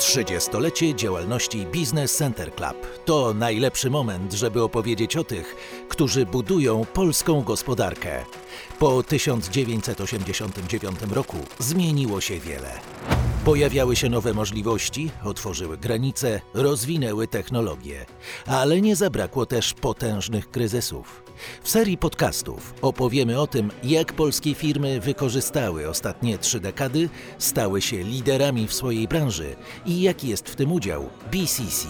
30-lecie działalności Business Center Club to najlepszy moment, żeby opowiedzieć o tych, którzy budują polską gospodarkę. Po 1989 roku zmieniło się wiele. Pojawiały się nowe możliwości, otworzyły granice, rozwinęły technologie, ale nie zabrakło też potężnych kryzysów. W serii podcastów opowiemy o tym, jak polskie firmy wykorzystały ostatnie trzy dekady, stały się liderami w swojej branży i jaki jest w tym udział BCC.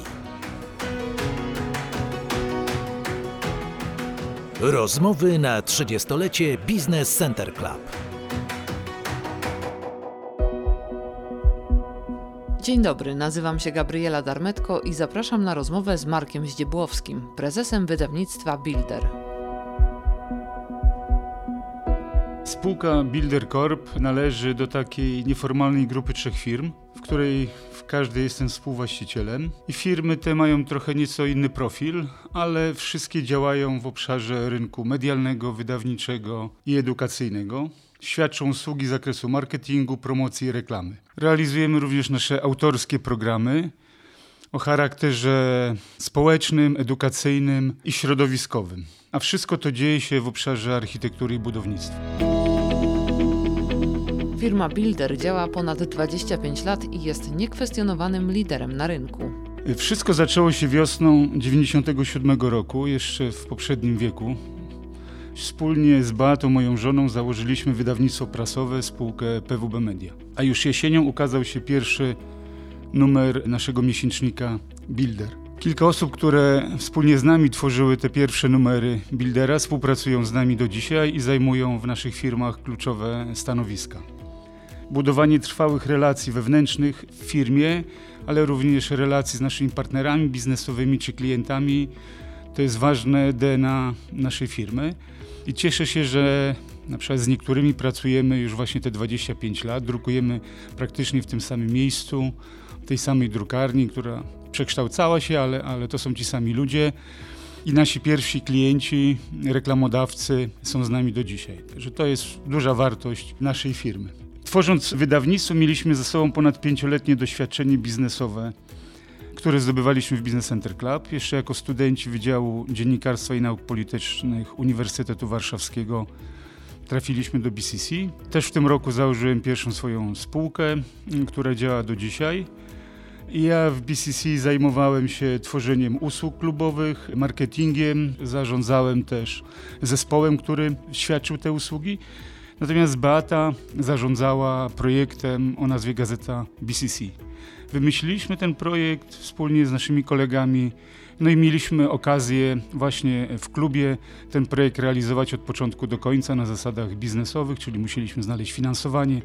Rozmowy na 30-lecie Business Center Club. Dzień dobry, nazywam się Gabriela Darmetko i zapraszam na rozmowę z Markiem Zdziebłowskim, prezesem wydawnictwa Builder. Spółka Builder Corp należy do takiej nieformalnej grupy trzech firm, w której w każdej jestem współwłaścicielem. I firmy te mają trochę nieco inny profil, ale wszystkie działają w obszarze rynku medialnego, wydawniczego i edukacyjnego świadczą usługi z zakresu marketingu, promocji i reklamy. Realizujemy również nasze autorskie programy o charakterze społecznym, edukacyjnym i środowiskowym. A wszystko to dzieje się w obszarze architektury i budownictwa. Firma Builder działa ponad 25 lat i jest niekwestionowanym liderem na rynku. Wszystko zaczęło się wiosną 97 roku, jeszcze w poprzednim wieku. Wspólnie z Beatą, moją żoną, założyliśmy wydawnictwo prasowe, spółkę PWB Media. A już jesienią ukazał się pierwszy numer naszego miesięcznika Builder. Kilka osób, które wspólnie z nami tworzyły te pierwsze numery Buildera, współpracują z nami do dzisiaj i zajmują w naszych firmach kluczowe stanowiska. Budowanie trwałych relacji wewnętrznych w firmie, ale również relacji z naszymi partnerami biznesowymi czy klientami to jest ważne DNA naszej firmy. I cieszę się, że na przykład z niektórymi pracujemy już właśnie te 25 lat, drukujemy praktycznie w tym samym miejscu, w tej samej drukarni, która przekształcała się, ale, ale to są ci sami ludzie. I nasi pierwsi klienci, reklamodawcy są z nami do dzisiaj. Także to jest duża wartość naszej firmy. Tworząc wydawnictwo, mieliśmy ze sobą ponad pięcioletnie doświadczenie biznesowe które zdobywaliśmy w Business Center Club, jeszcze jako studenci Wydziału Dziennikarstwa i Nauk Politycznych Uniwersytetu Warszawskiego trafiliśmy do BCC. Też w tym roku założyłem pierwszą swoją spółkę, która działa do dzisiaj. Ja w BCC zajmowałem się tworzeniem usług klubowych, marketingiem, zarządzałem też zespołem, który świadczył te usługi. Natomiast Beata zarządzała projektem o nazwie Gazeta BCC. Wymyśliliśmy ten projekt wspólnie z naszymi kolegami, no i mieliśmy okazję właśnie w klubie ten projekt realizować od początku do końca na zasadach biznesowych, czyli musieliśmy znaleźć finansowanie,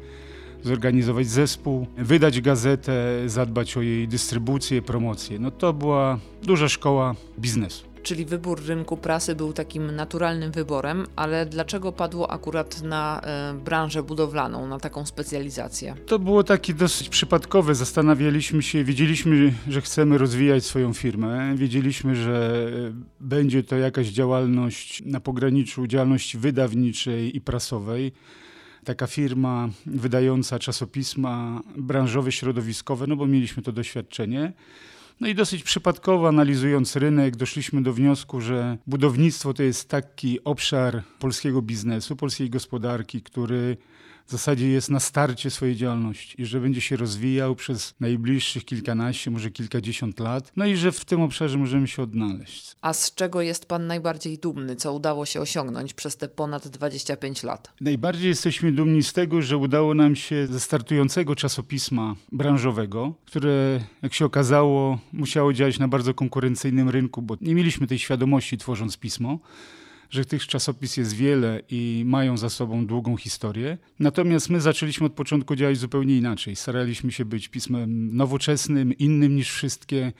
zorganizować zespół, wydać gazetę, zadbać o jej dystrybucję, promocję. No to była duża szkoła biznesu czyli wybór rynku prasy był takim naturalnym wyborem, ale dlaczego padło akurat na e, branżę budowlaną, na taką specjalizację? To było takie dosyć przypadkowe. Zastanawialiśmy się, wiedzieliśmy, że chcemy rozwijać swoją firmę, wiedzieliśmy, że będzie to jakaś działalność na pograniczu działalności wydawniczej i prasowej taka firma wydająca czasopisma branżowe, środowiskowe, no bo mieliśmy to doświadczenie. No i dosyć przypadkowo analizując rynek, doszliśmy do wniosku, że budownictwo to jest taki obszar polskiego biznesu, polskiej gospodarki, który w zasadzie jest na starcie swojej działalności i że będzie się rozwijał przez najbliższych kilkanaście, może kilkadziesiąt lat. No i że w tym obszarze możemy się odnaleźć. A z czego jest Pan najbardziej dumny? Co udało się osiągnąć przez te ponad 25 lat? Najbardziej jesteśmy dumni z tego, że udało nam się ze startującego czasopisma branżowego, które jak się okazało musiało działać na bardzo konkurencyjnym rynku, bo nie mieliśmy tej świadomości tworząc pismo że tych czasopis jest wiele i mają za sobą długą historię. Natomiast my zaczęliśmy od początku działać zupełnie inaczej. Staraliśmy się być pismem nowoczesnym, innym niż wszystkie.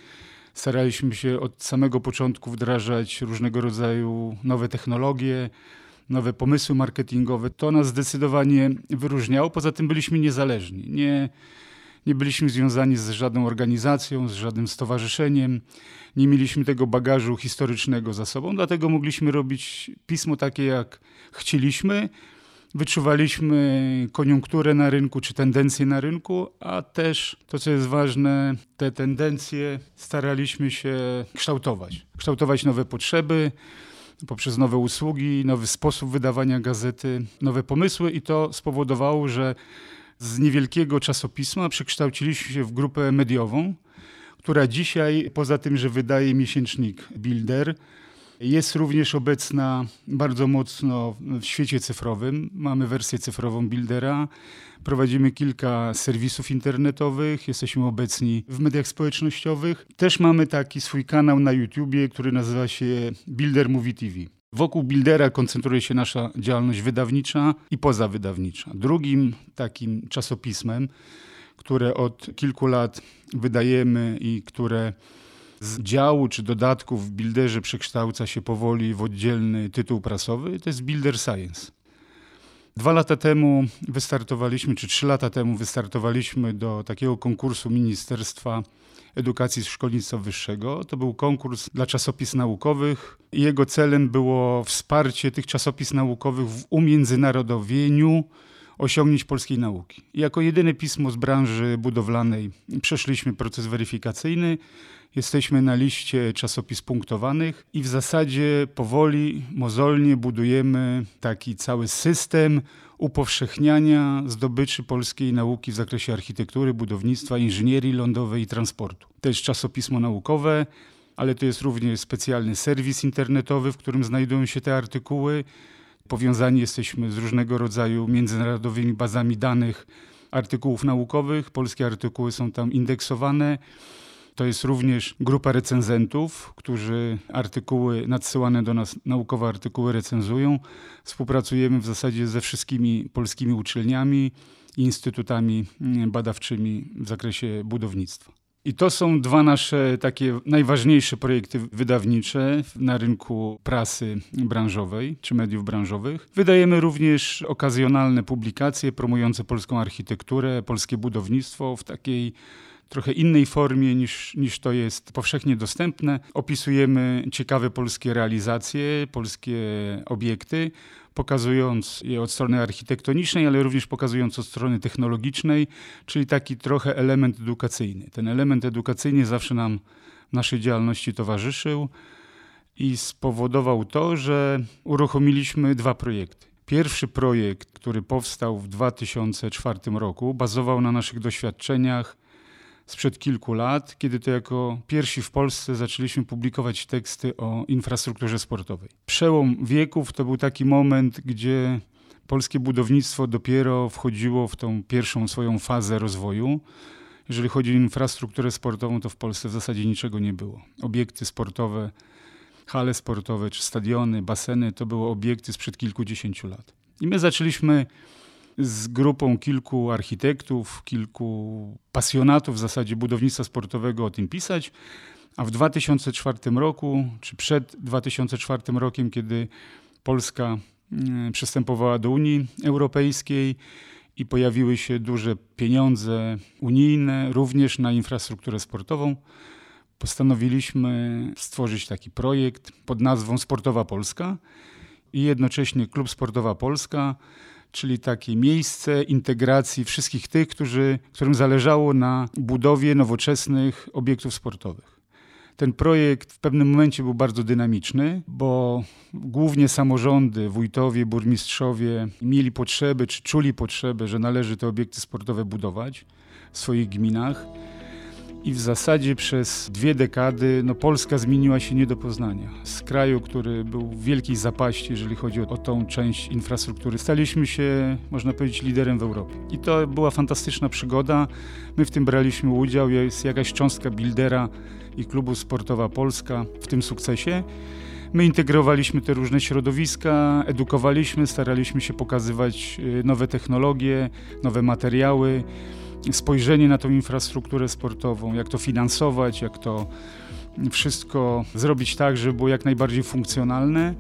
Staraliśmy się od samego początku wdrażać różnego rodzaju nowe technologie, nowe pomysły marketingowe. To nas zdecydowanie wyróżniało. Poza tym byliśmy niezależni. Nie, nie byliśmy związani z żadną organizacją, z żadnym stowarzyszeniem, nie mieliśmy tego bagażu historycznego za sobą, dlatego mogliśmy robić pismo takie, jak chcieliśmy wyczuwaliśmy koniunkturę na rynku czy tendencje na rynku, a też to, co jest ważne, te tendencje staraliśmy się kształtować. Kształtować nowe potrzeby poprzez nowe usługi, nowy sposób wydawania gazety, nowe pomysły i to spowodowało, że z niewielkiego czasopisma przekształciliśmy się w grupę mediową, która dzisiaj, poza tym, że wydaje miesięcznik Builder, jest również obecna bardzo mocno w świecie cyfrowym. Mamy wersję cyfrową Buildera, prowadzimy kilka serwisów internetowych, jesteśmy obecni w mediach społecznościowych. Też mamy taki swój kanał na YouTubie, który nazywa się Builder Movie TV. Wokół Buildera koncentruje się nasza działalność wydawnicza i pozawydawnicza. Drugim takim czasopismem, które od kilku lat wydajemy i które z działu czy dodatków w Builderze przekształca się powoli w oddzielny tytuł prasowy, to jest Builder Science. Dwa lata temu wystartowaliśmy, czy trzy lata temu wystartowaliśmy do takiego konkursu Ministerstwa Edukacji i Szkolnictwa Wyższego. To był konkurs dla czasopis naukowych. Jego celem było wsparcie tych czasopis naukowych w umiędzynarodowieniu osiągnięć polskiej nauki. Jako jedyne pismo z branży budowlanej przeszliśmy proces weryfikacyjny. Jesteśmy na liście czasopis punktowanych i w zasadzie powoli, mozolnie budujemy taki cały system upowszechniania zdobyczy polskiej nauki w zakresie architektury, budownictwa, inżynierii lądowej i transportu. To jest czasopismo naukowe, ale to jest również specjalny serwis internetowy, w którym znajdują się te artykuły. Powiązani jesteśmy z różnego rodzaju międzynarodowymi bazami danych artykułów naukowych. Polskie artykuły są tam indeksowane. To jest również grupa recenzentów, którzy artykuły nadsyłane do nas, naukowe artykuły recenzują. Współpracujemy w zasadzie ze wszystkimi polskimi uczelniami i instytutami mm, badawczymi w zakresie budownictwa. I to są dwa nasze takie najważniejsze projekty wydawnicze na rynku prasy branżowej czy mediów branżowych. Wydajemy również okazjonalne publikacje promujące polską architekturę, polskie budownictwo w takiej trochę innej formie niż, niż to jest powszechnie dostępne. Opisujemy ciekawe polskie realizacje, polskie obiekty, pokazując je od strony architektonicznej, ale również pokazując od strony technologicznej, czyli taki trochę element edukacyjny. Ten element edukacyjny zawsze nam w naszej działalności towarzyszył i spowodował to, że uruchomiliśmy dwa projekty. Pierwszy projekt, który powstał w 2004 roku, bazował na naszych doświadczeniach sprzed kilku lat, kiedy to jako pierwsi w Polsce zaczęliśmy publikować teksty o infrastrukturze sportowej. Przełom wieków to był taki moment, gdzie polskie budownictwo dopiero wchodziło w tą pierwszą swoją fazę rozwoju. Jeżeli chodzi o infrastrukturę sportową, to w Polsce w zasadzie niczego nie było. Obiekty sportowe, hale sportowe czy stadiony, baseny to były obiekty sprzed kilkudziesięciu lat. I my zaczęliśmy z grupą kilku architektów, kilku pasjonatów w zasadzie budownictwa sportowego o tym pisać. A w 2004 roku, czy przed 2004 rokiem, kiedy Polska mm, przystępowała do Unii Europejskiej i pojawiły się duże pieniądze unijne również na infrastrukturę sportową, postanowiliśmy stworzyć taki projekt pod nazwą Sportowa Polska i jednocześnie Klub Sportowa Polska czyli takie miejsce integracji wszystkich tych, którzy, którym zależało na budowie nowoczesnych obiektów sportowych. Ten projekt w pewnym momencie był bardzo dynamiczny, bo głównie samorządy, wójtowie, burmistrzowie mieli potrzeby, czy czuli potrzebę, że należy te obiekty sportowe budować w swoich gminach i w zasadzie przez dwie dekady no, Polska zmieniła się nie do poznania. Z kraju, który był w wielkiej zapaści, jeżeli chodzi o, o tą część infrastruktury, staliśmy się, można powiedzieć, liderem w Europie. I to była fantastyczna przygoda. My w tym braliśmy udział, jest jakaś cząstka Buildera i klubu Sportowa Polska w tym sukcesie. My integrowaliśmy te różne środowiska, edukowaliśmy, staraliśmy się pokazywać y, nowe technologie, nowe materiały spojrzenie na tą infrastrukturę sportową, jak to finansować, jak to wszystko zrobić tak, żeby było jak najbardziej funkcjonalne.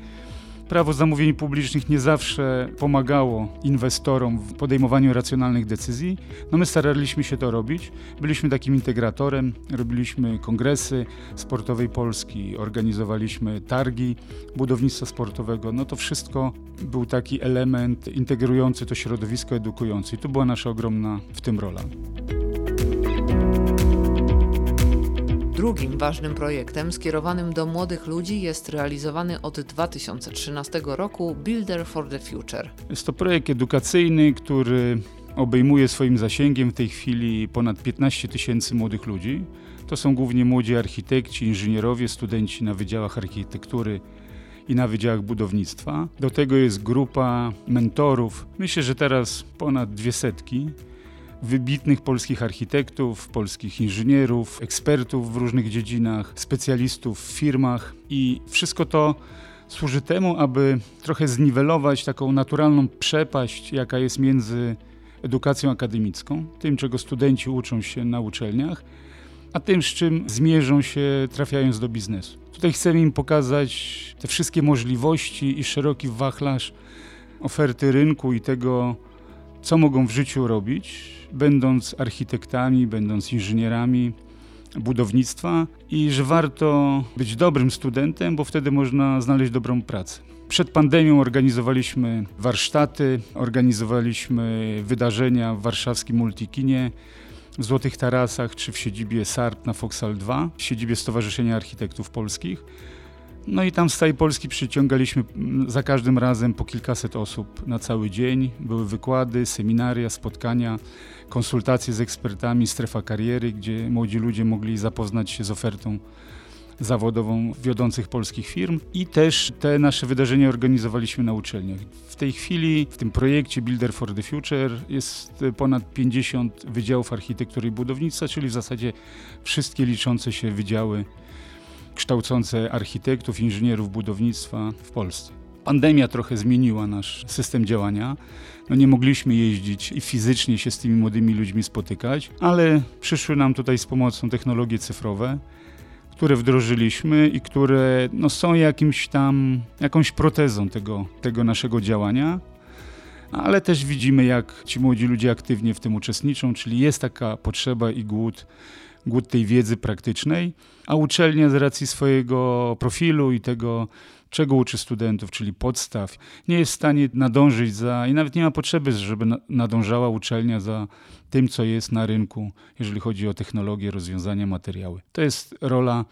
Prawo zamówień publicznych nie zawsze pomagało inwestorom w podejmowaniu racjonalnych decyzji. No my staraliśmy się to robić. Byliśmy takim integratorem, robiliśmy kongresy sportowej Polski, organizowaliśmy targi budownictwa sportowego. No to wszystko był taki element integrujący to środowisko edukujące i tu była nasza ogromna w tym rola. Drugim ważnym projektem skierowanym do młodych ludzi jest realizowany od 2013 roku Builder for the Future. Jest to projekt edukacyjny, który obejmuje swoim zasięgiem w tej chwili ponad 15 tysięcy młodych ludzi. To są głównie młodzi architekci, inżynierowie, studenci na wydziałach architektury i na wydziałach budownictwa. Do tego jest grupa mentorów. Myślę, że teraz ponad dwie setki wybitnych polskich architektów, polskich inżynierów, ekspertów w różnych dziedzinach, specjalistów w firmach i wszystko to służy temu, aby trochę zniwelować taką naturalną przepaść, jaka jest między edukacją akademicką, tym czego studenci uczą się na uczelniach, a tym, z czym zmierzą się trafiając do biznesu. Tutaj chcemy im pokazać te wszystkie możliwości i szeroki wachlarz oferty rynku i tego, co mogą w życiu robić, będąc architektami, będąc inżynierami budownictwa i że warto być dobrym studentem, bo wtedy można znaleźć dobrą pracę. Przed pandemią organizowaliśmy warsztaty, organizowaliśmy wydarzenia w warszawskim Multikinie, w Złotych Tarasach czy w siedzibie SART na Foksal 2, w siedzibie Stowarzyszenia Architektów Polskich. No i tam z całej Polski przyciągaliśmy za każdym razem po kilkaset osób na cały dzień. Były wykłady, seminaria, spotkania, konsultacje z ekspertami, strefa kariery, gdzie młodzi ludzie mogli zapoznać się z ofertą zawodową wiodących polskich firm i też te nasze wydarzenia organizowaliśmy na uczelniach. W tej chwili w tym projekcie Builder for the Future jest ponad 50 wydziałów architektury i budownictwa, czyli w zasadzie wszystkie liczące się wydziały kształcące architektów, inżynierów budownictwa w Polsce. Pandemia trochę zmieniła nasz system działania. No nie mogliśmy jeździć i fizycznie się z tymi młodymi ludźmi spotykać, ale przyszły nam tutaj z pomocą technologie cyfrowe, które wdrożyliśmy i które no, są jakimś tam, jakąś protezą tego, tego naszego działania ale też widzimy, jak ci młodzi ludzie aktywnie w tym uczestniczą, czyli jest taka potrzeba i głód głód tej wiedzy praktycznej, a uczelnia z racji swojego profilu i tego, czego uczy studentów, czyli podstaw, nie jest w stanie nadążyć za, i nawet nie ma potrzeby, żeby nadążała uczelnia za tym, co jest na rynku, jeżeli chodzi o technologię, rozwiązania, materiały. To jest rola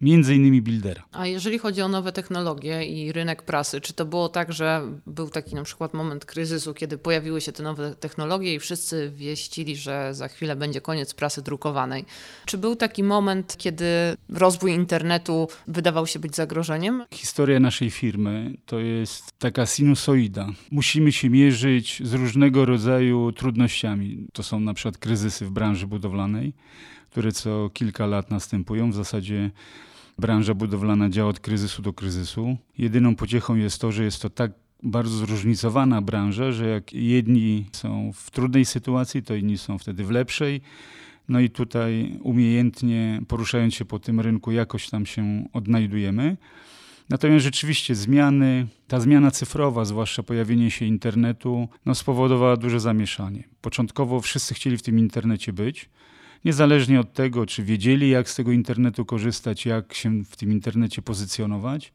między innymi buildera. A jeżeli chodzi o nowe technologie i rynek prasy, czy to było tak, że był taki na przykład moment kryzysu, kiedy pojawiły się te nowe technologie i wszyscy wieścili, że za chwilę będzie koniec prasy drukowanej? Czy był taki moment, kiedy rozwój internetu wydawał się być zagrożeniem? Historia naszej firmy to jest taka sinusoida. Musimy się mierzyć z różnego rodzaju trudnościami. To są na przykład kryzysy w branży budowlanej które co kilka lat następują. W zasadzie branża budowlana działa od kryzysu do kryzysu. Jedyną pociechą jest to, że jest to tak bardzo zróżnicowana branża, że jak jedni są w trudnej sytuacji, to inni są wtedy w lepszej. No i tutaj umiejętnie poruszając się po tym rynku, jakoś tam się odnajdujemy. Natomiast rzeczywiście zmiany, ta zmiana cyfrowa, zwłaszcza pojawienie się internetu, no spowodowała duże zamieszanie. Początkowo wszyscy chcieli w tym internecie być niezależnie od tego, czy wiedzieli, jak z tego internetu korzystać, jak się w tym internecie pozycjonować.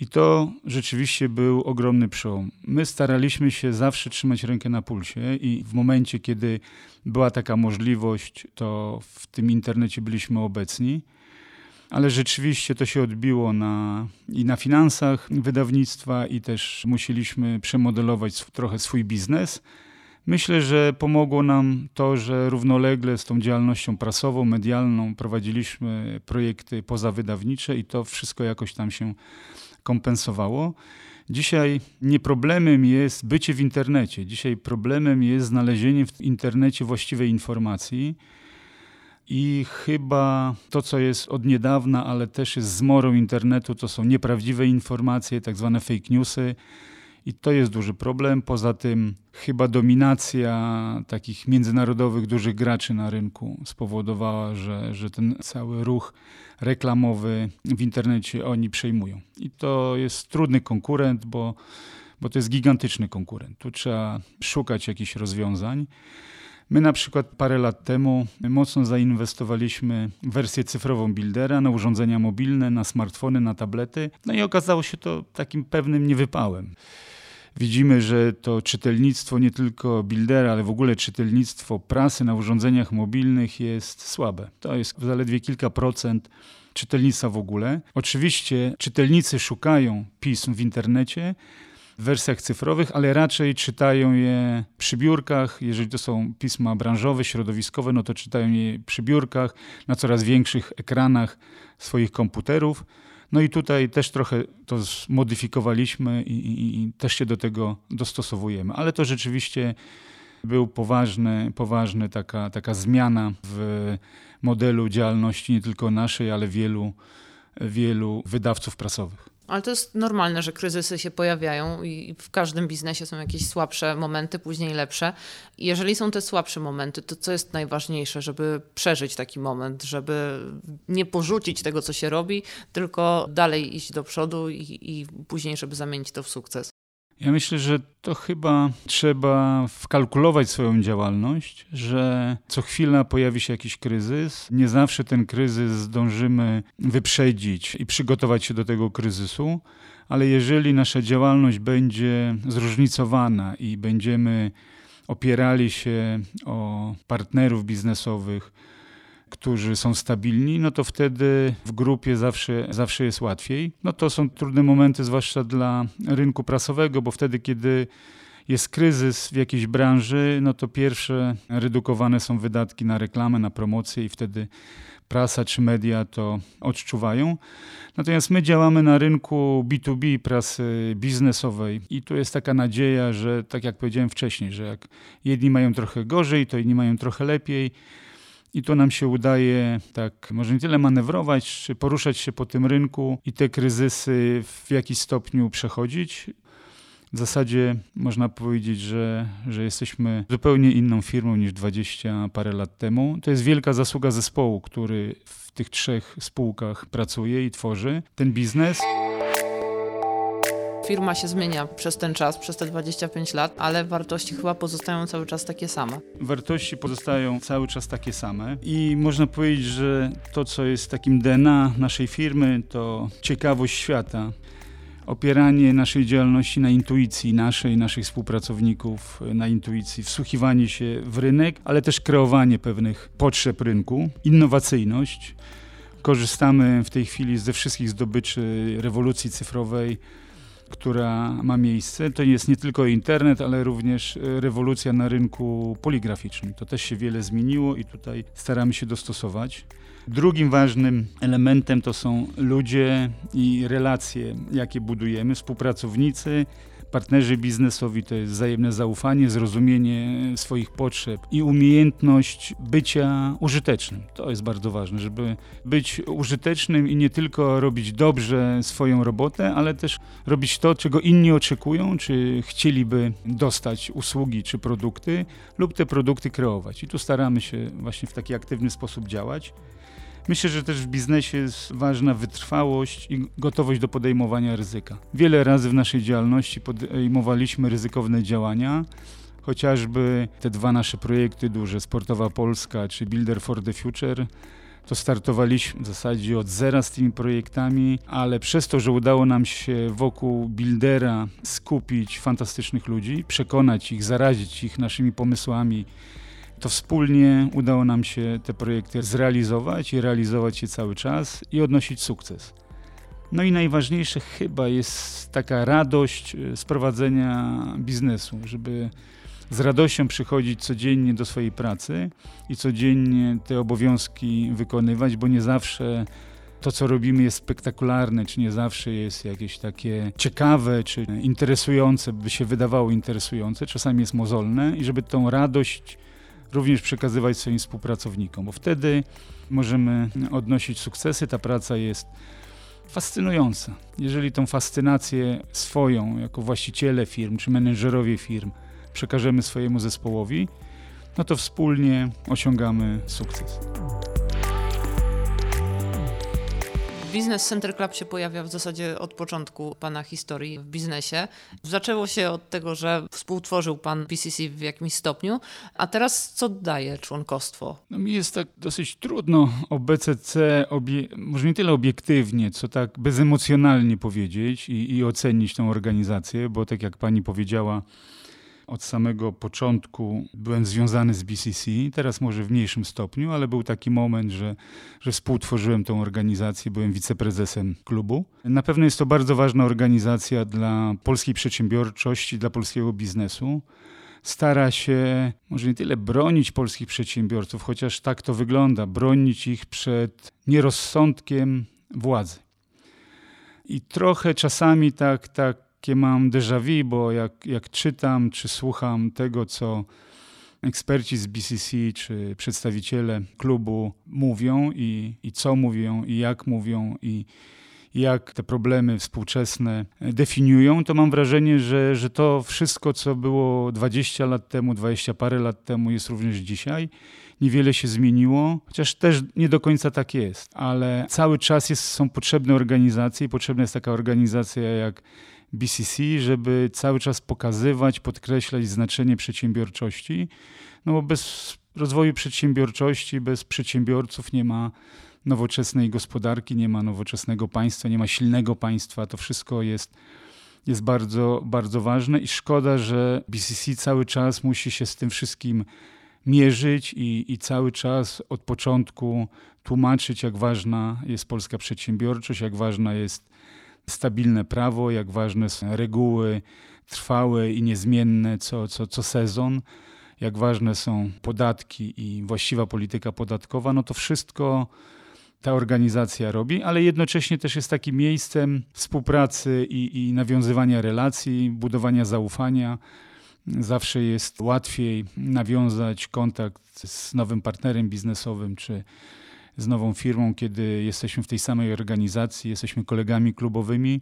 I to rzeczywiście był ogromny przełom. My staraliśmy się zawsze trzymać rękę na pulsie i w momencie, kiedy była taka możliwość, to w tym internecie byliśmy obecni. Ale rzeczywiście to się odbiło na, i na finansach wydawnictwa, i też musieliśmy przemodelować trochę swój biznes. Myślę, że pomogło nam to, że równolegle z tą działalnością prasową, medialną prowadziliśmy projekty pozawydawnicze i to wszystko jakoś tam się kompensowało. Dzisiaj nie problemem jest bycie w internecie. Dzisiaj problemem jest znalezienie w internecie właściwej informacji. I chyba to, co jest od niedawna, ale też jest zmorą internetu, to są nieprawdziwe informacje, tak zwane fake newsy I to jest duży problem. Poza tym chyba dominacja takich międzynarodowych dużych graczy na rynku spowodowała, że, że ten cały ruch reklamowy w internecie oni przejmują. I to jest trudny konkurent, bo, bo to jest gigantyczny konkurent. Tu trzeba szukać jakichś rozwiązań. My na przykład parę lat temu mocno zainwestowaliśmy w wersję cyfrową Buildera na urządzenia mobilne, na smartfony, na tablety. No i okazało się to takim pewnym niewypałem. Widzimy, że to czytelnictwo nie tylko Buildera, ale w ogóle czytelnictwo prasy na urządzeniach mobilnych jest słabe. To jest zaledwie kilka procent czytelnictwa w ogóle. Oczywiście czytelnicy szukają pism w internecie, w wersjach cyfrowych, ale raczej czytają je przy biurkach. Jeżeli to są pisma branżowe, środowiskowe, no to czytają je przy biurkach, na coraz większych ekranach swoich komputerów. No i tutaj też trochę to zmodyfikowaliśmy i, i, i też się do tego dostosowujemy. Ale to rzeczywiście był poważny, poważny taka, taka zmiana w modelu działalności nie tylko naszej, ale wielu, wielu wydawców prasowych. Ale to jest normalne, że kryzysy się pojawiają i w każdym biznesie są jakieś słabsze momenty, później lepsze. I jeżeli są te słabsze momenty, to co jest najważniejsze, żeby przeżyć taki moment, żeby nie porzucić tego, co się robi, tylko dalej iść do przodu i, i później, żeby zamienić to w sukces? Ja myślę, że to chyba trzeba wkalkulować swoją działalność, że co chwila pojawi się jakiś kryzys. Nie zawsze ten kryzys zdążymy wyprzedzić i przygotować się do tego kryzysu, ale jeżeli nasza działalność będzie zróżnicowana i będziemy opierali się o partnerów biznesowych, którzy są stabilni, no to wtedy w grupie zawsze, zawsze jest łatwiej. No to są trudne momenty, zwłaszcza dla rynku prasowego, bo wtedy, kiedy jest kryzys w jakiejś branży, no to pierwsze redukowane są wydatki na reklamę, na promocję i wtedy prasa czy media to odczuwają. Natomiast my działamy na rynku B2B, prasy biznesowej i tu jest taka nadzieja, że tak jak powiedziałem wcześniej, że jak jedni mają trochę gorzej, to inni mają trochę lepiej. I to nam się udaje tak, może nie tyle manewrować, czy poruszać się po tym rynku i te kryzysy w jakiś stopniu przechodzić. W zasadzie można powiedzieć, że, że jesteśmy zupełnie inną firmą niż 20 parę lat temu. To jest wielka zasługa zespołu, który w tych trzech spółkach pracuje i tworzy ten biznes firma się zmienia przez ten czas, przez te 25 lat, ale wartości chyba pozostają cały czas takie same. Wartości pozostają cały czas takie same i można powiedzieć, że to, co jest takim DNA naszej firmy, to ciekawość świata opieranie naszej działalności na intuicji naszej, naszych współpracowników, na intuicji, wsłuchiwanie się w rynek, ale też kreowanie pewnych potrzeb rynku, innowacyjność. Korzystamy w tej chwili ze wszystkich zdobyczy rewolucji cyfrowej, która ma miejsce. To jest nie tylko internet, ale również e, rewolucja na rynku poligraficznym. To też się wiele zmieniło i tutaj staramy się dostosować. Drugim ważnym elementem to są ludzie i relacje, jakie budujemy, współpracownicy, partnerzy biznesowi to jest wzajemne zaufanie, zrozumienie swoich potrzeb i umiejętność bycia użytecznym. To jest bardzo ważne, żeby być użytecznym i nie tylko robić dobrze swoją robotę, ale też robić to, czego inni oczekują, czy chcieliby dostać usługi czy produkty, lub te produkty kreować. I tu staramy się właśnie w taki aktywny sposób działać. Myślę, że też w biznesie jest ważna wytrwałość i gotowość do podejmowania ryzyka. Wiele razy w naszej działalności podejmowaliśmy ryzykowne działania, chociażby te dwa nasze projekty duże, Sportowa Polska czy Builder for the Future, to startowaliśmy w zasadzie od zera z tymi projektami, ale przez to, że udało nam się wokół Buildera skupić fantastycznych ludzi, przekonać ich, zarazić ich naszymi pomysłami, to wspólnie udało nam się te projekty zrealizować i realizować je cały czas i odnosić sukces. No i najważniejsze chyba jest taka radość e, z prowadzenia biznesu, żeby z radością przychodzić codziennie do swojej pracy i codziennie te obowiązki wykonywać, bo nie zawsze to, co robimy, jest spektakularne, czy nie zawsze jest jakieś takie ciekawe, czy interesujące, by się wydawało interesujące, czasami jest mozolne i żeby tą radość również przekazywać swoim współpracownikom, bo wtedy możemy odnosić sukcesy. Ta praca jest fascynująca. Jeżeli tą fascynację swoją, jako właściciele firm czy menedżerowie firm, przekażemy swojemu zespołowi, no to wspólnie osiągamy sukces. Biznes Center Club się pojawia w zasadzie od początku pana historii w biznesie. Zaczęło się od tego, że współtworzył pan BCC w jakimś stopniu, a teraz co daje członkostwo? No mi jest tak dosyć trudno o BCC, obie, może nie tyle obiektywnie, co tak bezemocjonalnie powiedzieć i, i ocenić tą organizację, bo tak jak pani powiedziała, od samego początku byłem związany z BCC, teraz może w mniejszym stopniu, ale był taki moment, że, że współtworzyłem tą organizację, byłem wiceprezesem klubu. Na pewno jest to bardzo ważna organizacja dla polskiej przedsiębiorczości, dla polskiego biznesu stara się może nie tyle bronić polskich przedsiębiorców, chociaż tak to wygląda, bronić ich przed nierozsądkiem władzy. I trochę czasami tak, tak takie mam déjà vu, bo jak, jak czytam czy słucham tego, co eksperci z BCC czy przedstawiciele klubu mówią i, i co mówią i jak mówią i, jak te problemy współczesne definiują, to mam wrażenie, że, że to wszystko, co było 20 lat temu, 20 parę lat temu, jest również dzisiaj. Niewiele się zmieniło, chociaż też nie do końca tak jest, ale cały czas jest, są potrzebne organizacje i potrzebna jest taka organizacja jak BCC, żeby cały czas pokazywać, podkreślać znaczenie przedsiębiorczości, no bo bez rozwoju przedsiębiorczości, bez przedsiębiorców nie ma nowoczesnej gospodarki, nie ma nowoczesnego państwa, nie ma silnego państwa. To wszystko jest, jest bardzo, bardzo ważne i szkoda, że BCC cały czas musi się z tym wszystkim mierzyć i, i cały czas od początku tłumaczyć, jak ważna jest polska przedsiębiorczość, jak ważna jest stabilne prawo, jak ważne są reguły trwałe i niezmienne co, co, co sezon, jak ważne są podatki i właściwa polityka podatkowa, no to wszystko ta organizacja robi, ale jednocześnie też jest takim miejscem współpracy i, i nawiązywania relacji, budowania zaufania. Zawsze jest łatwiej nawiązać kontakt z nowym partnerem biznesowym czy z nową firmą, kiedy jesteśmy w tej samej organizacji, jesteśmy kolegami klubowymi.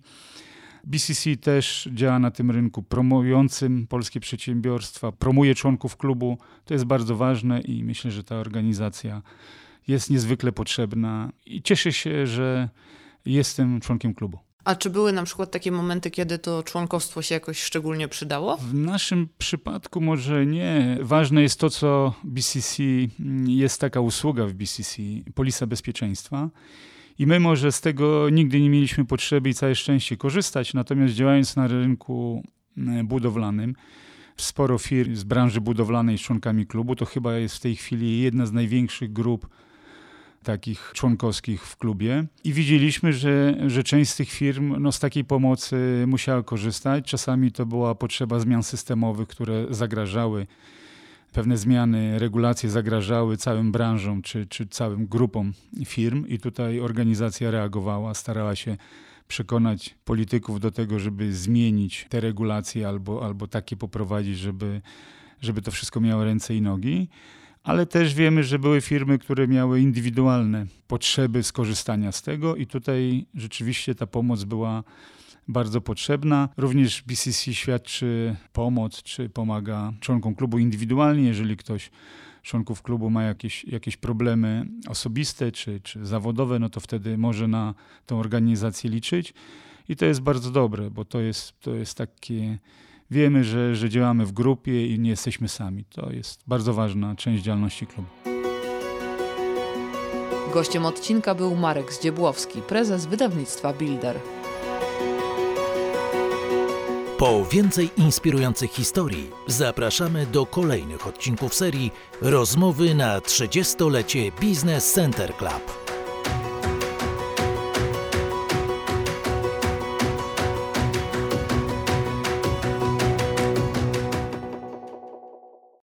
BCC też działa na tym rynku promującym polskie przedsiębiorstwa, promuje członków klubu. To jest bardzo ważne i myślę, że ta organizacja jest niezwykle potrzebna i cieszę się, że jestem członkiem klubu. A czy były na przykład takie momenty, kiedy to członkostwo się jakoś szczególnie przydało? W naszym przypadku może nie. Ważne jest to, co BCC, jest taka usługa w BCC, polisa bezpieczeństwa. I my może z tego nigdy nie mieliśmy potrzeby i całe szczęście korzystać, natomiast działając na rynku e, budowlanym, sporo firm z branży budowlanej z członkami klubu, to chyba jest w tej chwili jedna z największych grup takich członkowskich w klubie. I widzieliśmy, że, że część z tych firm no, z takiej pomocy musiała korzystać. Czasami to była potrzeba zmian systemowych, które zagrażały, pewne zmiany, regulacje zagrażały całym branżom czy, czy całym grupom firm. I tutaj organizacja reagowała, starała się przekonać polityków do tego, żeby zmienić te regulacje albo, albo takie poprowadzić, żeby, żeby to wszystko miało ręce i nogi ale też wiemy, że były firmy, które miały indywidualne potrzeby skorzystania z tego i tutaj rzeczywiście ta pomoc była bardzo potrzebna. Również BCC świadczy pomoc, czy pomaga członkom klubu indywidualnie, jeżeli ktoś członków klubu ma jakieś, jakieś problemy osobiste czy, czy zawodowe, no to wtedy może na tą organizację liczyć. I to jest bardzo dobre, bo to jest, to jest takie wiemy, że, że działamy w grupie i nie jesteśmy sami. To jest bardzo ważna część działalności klubu. Gościem odcinka był Marek Zdziebłowski, prezes wydawnictwa Builder. Po więcej inspirujących historii zapraszamy do kolejnych odcinków serii Rozmowy na 30-lecie Business Center Club.